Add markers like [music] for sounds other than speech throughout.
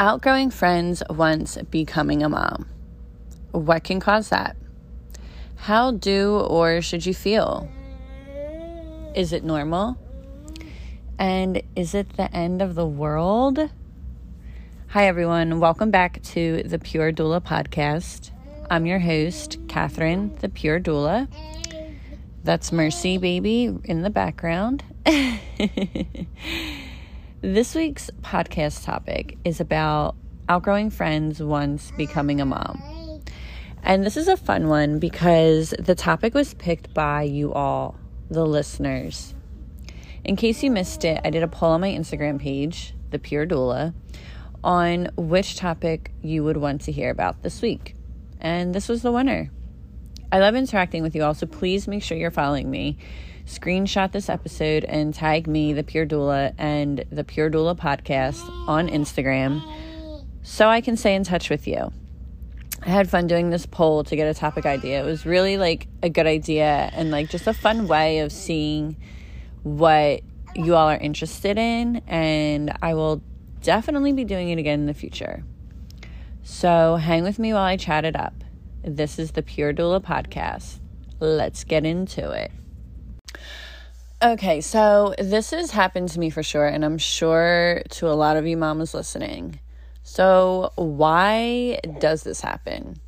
Outgrowing friends once becoming a mom. What can cause that? How do or should you feel? Is it normal? And is it the end of the world? Hi, everyone. Welcome back to the Pure Doula podcast. I'm your host, Kathryn, the Pure Doula. That's Mercy Baby in the background. [laughs] This week's podcast topic is about outgrowing friends once becoming a mom. And this is a fun one because the topic was picked by you all, the listeners. In case you missed it, I did a poll on my Instagram page, The Pure Doula, on which topic you would want to hear about this week. And this was the winner. I love interacting with you all, so please make sure you're following me screenshot this episode and tag me, the Pure Doula, and the Pure Doula podcast on Instagram so I can stay in touch with you. I had fun doing this poll to get a topic idea. It was really like a good idea and like just a fun way of seeing what you all are interested in. And I will definitely be doing it again in the future. So hang with me while I chat it up. This is the Pure Doula podcast. Let's get into it. Okay, so this has happened to me for sure, and I'm sure to a lot of you mamas listening. So, why does this happen?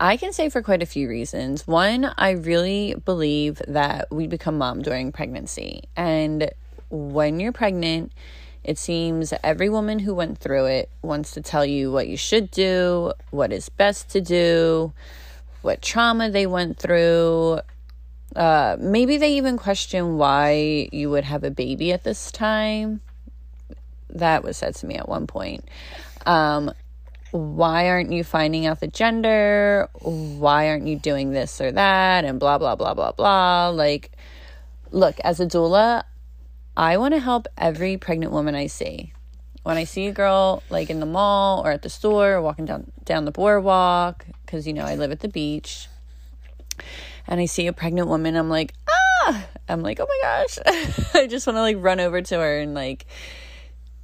I can say for quite a few reasons. One, I really believe that we become mom during pregnancy. And when you're pregnant, it seems every woman who went through it wants to tell you what you should do, what is best to do, what trauma they went through, uh, maybe they even question why you would have a baby at this time. That was said to me at one point. Um, why aren't you finding out the gender? Why aren't you doing this or that? And blah, blah, blah, blah, blah. Like, look, as a doula, I want to help every pregnant woman I see. When I see a girl like in the mall or at the store or walking down down the boardwalk, because you know I live at the beach, and I see a pregnant woman, I'm like, ah, I'm like, oh my gosh. [laughs] I just want to like run over to her and like,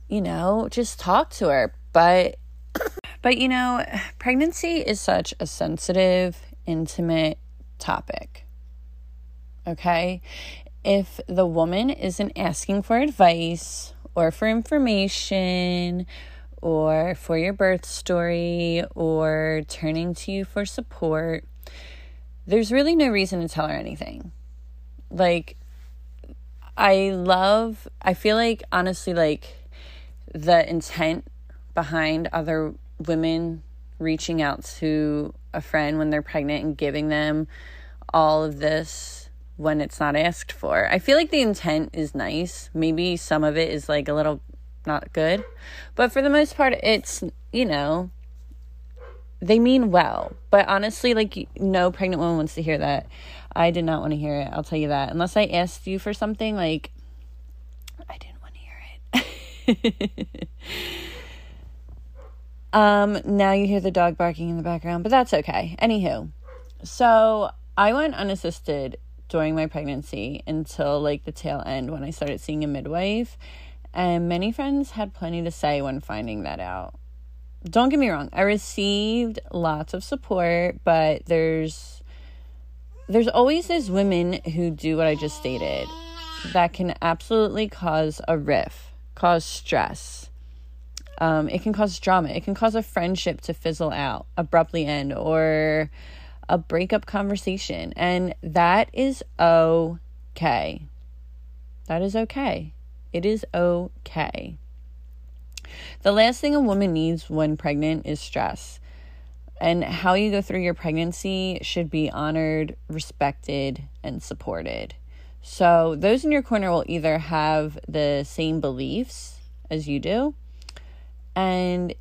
you know, just talk to her. But, but you know, pregnancy is such a sensitive, intimate topic. Okay. If the woman isn't asking for advice or for information, or for your birth story, or turning to you for support, there's really no reason to tell her anything. Like, I love, I feel like, honestly, like, the intent behind other women reaching out to a friend when they're pregnant and giving them all of this when it's not asked for. I feel like the intent is nice. Maybe some of it is like a little not good. But for the most part, it's, you know, they mean well. But honestly, like no pregnant woman wants to hear that. I did not want to hear it. I'll tell you that. Unless I asked you for something, like I didn't want to hear it. [laughs] um, now you hear the dog barking in the background, but that's okay. Anywho, so I went unassisted during my pregnancy until like the tail end when I started seeing a midwife. And many friends had plenty to say when finding that out don't get me wrong, I received lots of support, but there's there's always these women who do what I just stated that can absolutely cause a riff, cause stress. Um, it can cause drama. It can cause a friendship to fizzle out, abruptly end, or a breakup conversation. And that is okay. That is okay. It is okay. The last thing a woman needs when pregnant is stress. And how you go through your pregnancy should be honored, respected, and supported. So, those in your corner will either have the same beliefs as you do, and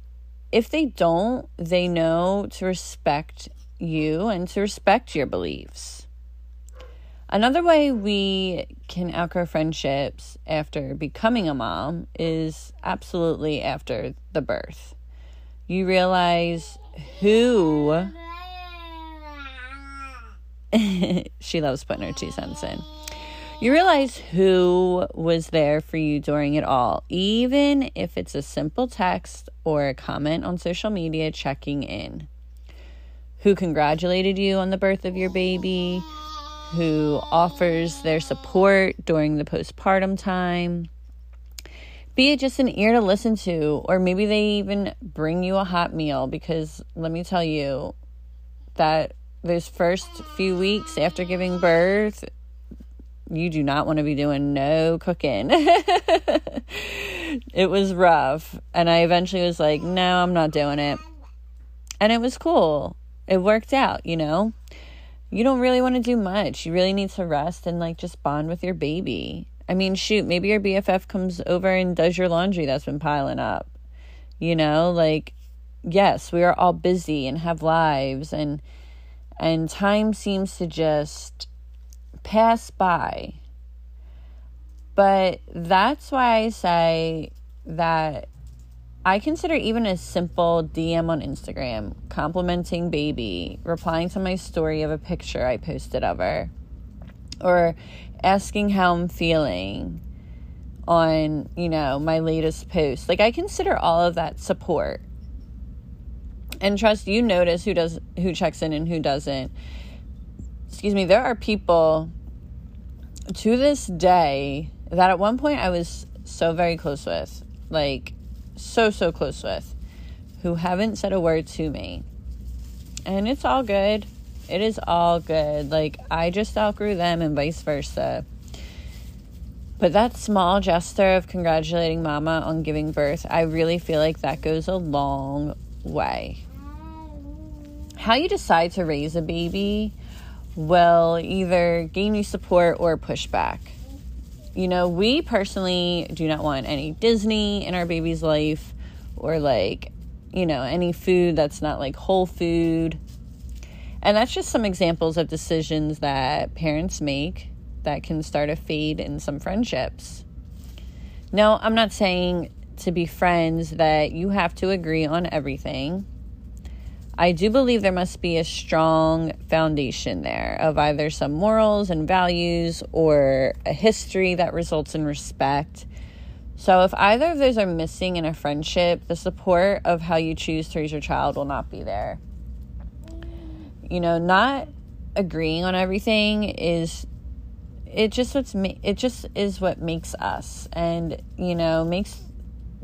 if they don't, they know to respect you and to respect your beliefs. Another way we can outgrow friendships after becoming a mom is absolutely after the birth. You realize who [laughs] she loves putting her two cents in. you realize who was there for you during it all, even if it's a simple text or a comment on social media checking in. Who congratulated you on the birth of your baby, who offers their support during the postpartum time. Be it just an ear to listen to, or maybe they even bring you a hot meal because let me tell you that those first few weeks after giving birth, you do not want to be doing no cooking. [laughs] it was rough. And I eventually was like, no, I'm not doing it. And it was cool. It worked out, you know? You don't really want to do much. You really need to rest and like just bond with your baby. I mean, shoot, maybe your BFF comes over and does your laundry that's been piling up. You know, like yes, we are all busy and have lives and and time seems to just pass by. But that's why I say that I consider even a simple DM on Instagram, complimenting baby, replying to my story of a picture I posted of her, or asking how I'm feeling on, you know, my latest post. Like I consider all of that support. And trust you notice who does who checks in and who doesn't. Excuse me, there are people to this day that at one point I was so very close with. Like so, so close with who haven't said a word to me. And it's all good. It is all good. Like, I just outgrew them and vice versa. But that small gesture of congratulating mama on giving birth, I really feel like that goes a long way. How you decide to raise a baby will either gain you support or pushback. You know, we personally do not want any Disney in our baby's life or like, you know, any food that's not like whole food. And that's just some examples of decisions that parents make that can start a fade in some friendships. No, I'm not saying to be friends that you have to agree on everything. I do believe there must be a strong foundation there of either some morals and values or a history that results in respect. So, if either of those are missing in a friendship, the support of how you choose to raise your child will not be there. You know, not agreeing on everything is it just what's it just is what makes us and you know makes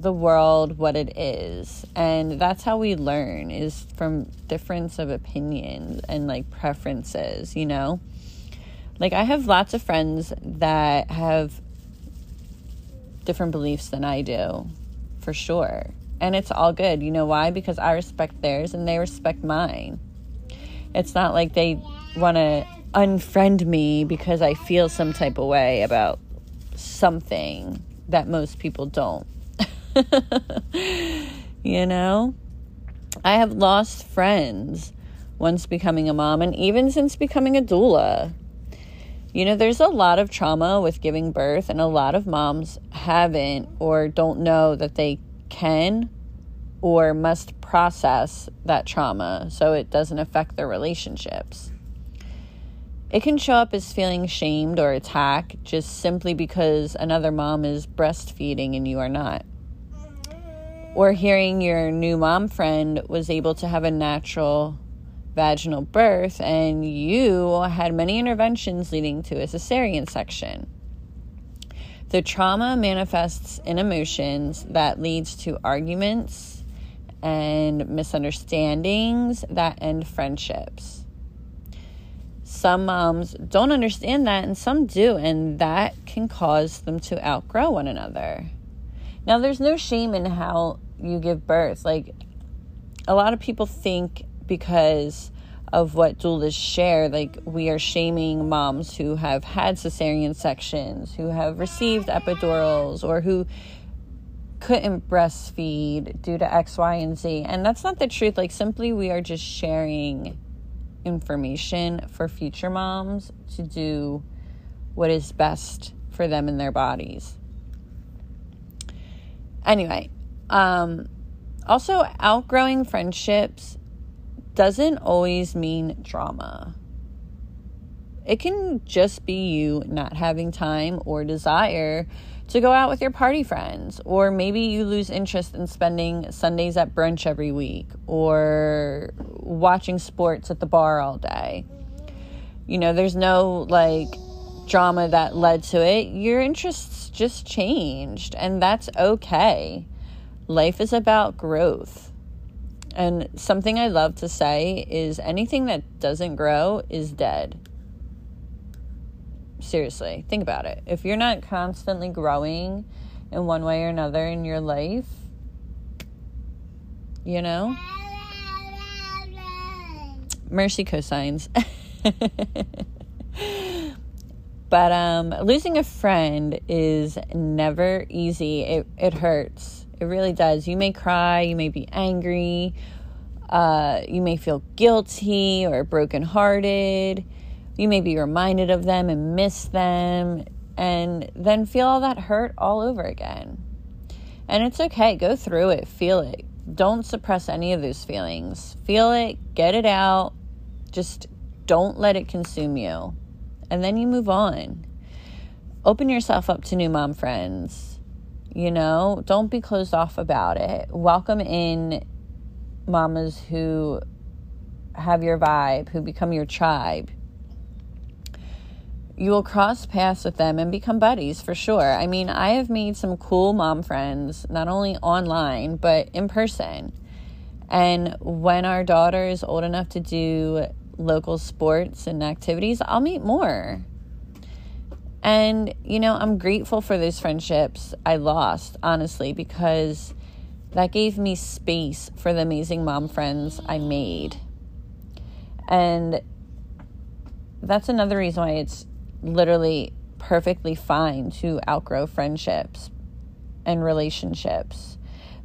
the world what it is. And that's how we learn is from difference of opinions and like preferences you know? Like i have lots of friends that have different beliefs than i do for sure. And it's all good. You know why? Because i respect theirs and they respect mine. It's not like they want to unfriend me because i feel some type of way about something that most people don't [laughs] you know? I have lost friends once becoming a mom and even since becoming a doula. You know, there's a lot of trauma with giving birth, and a lot of moms haven't or don't know that they can or must process that trauma so it doesn't affect their relationships. It can show up as feeling shamed or attacked just simply because another mom is breastfeeding and you are not or hearing your new mom friend was able to have a natural vaginal birth and you had many interventions leading to a cesarean section. The trauma manifests in emotions that leads to arguments and misunderstandings that end friendships. Some moms don't understand that and some do and that can cause them to outgrow one another. Now, there's no shame in how you give birth. Like, a lot of people think because of what doulas share, like, we are shaming moms who have had cesarean sections, who have received epidurals, or who couldn't breastfeed due to X, Y, and Z. And that's not the truth. Like, simply, we are just sharing information for future moms to do what is best for them and their bodies. Anyway, um, also, outgrowing friendships doesn't always mean drama. It can just be you not having time or desire to go out with your party friends, or maybe you lose interest in spending Sundays at brunch every week, or watching sports at the bar all day. You know, there's no like drama that led to it. Your interests just changed, and that's okay. Life is about growth. And something I love to say is anything that doesn't grow is dead. Seriously, think about it. If you're not constantly growing in one way or another in your life, you know? Mercy cosigns. [laughs] but um, losing a friend is never easy. It, it hurts. It really does. You may cry, you may be angry, uh, you may feel guilty or brokenhearted you may be reminded of them and miss them, and then feel all that hurt all over again. And it's okay, go through it, feel it. Don't suppress any of those feelings. Feel it, get it out. Just don't let it consume you. And then you move on. Open yourself up to new mom friends. You know, don't be closed off about it. Welcome in mamas who have your vibe, who become your tribe you will cross paths with them and become buddies for sure. I mean, I have made some cool mom friends, not only online, but in person. And when our daughter is old enough to do local sports and activities, I'll meet more. And, you know, I'm grateful for those friendships I lost, honestly, because that gave me space for the amazing mom friends I made. And that's another reason why it's literally perfectly fine to outgrow friendships and relationships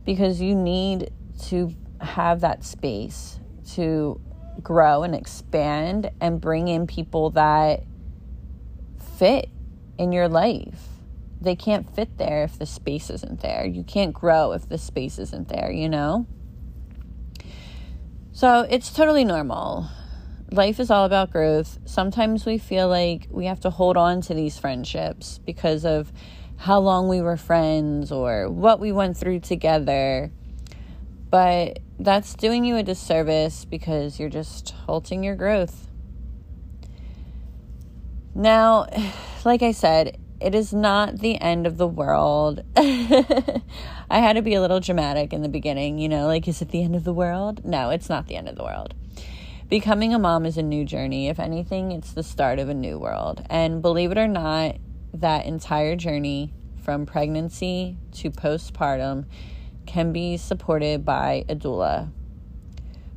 because you need to have that space to grow and expand and bring in people that fit in your life. They can't fit there if the space isn't there. You can't grow if the space isn't there, you know? So it's totally normal life is all about growth. Sometimes we feel like we have to hold on to these friendships because of how long we were friends or what we went through together. But that's doing you a disservice because you're just halting your growth. Now, [sighs] like I said, it is not the end of the world. [laughs] I had to be a little dramatic in the beginning, you know, like, is it the end of the world? No, it's not the end of the world. Becoming a mom is a new journey. If anything, it's the start of a new world. And believe it or not, that entire journey from pregnancy to postpartum can be supported by a doula.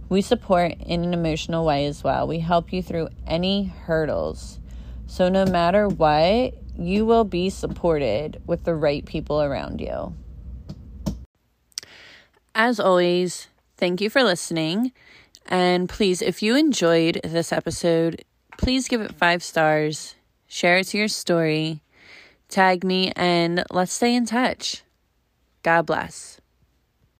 We support in an emotional way as well. We help you through any hurdles. So, no matter what, you will be supported with the right people around you. As always, thank you for listening. And please, if you enjoyed this episode, please give it five stars, share it to your story, tag me, and let's stay in touch. God bless.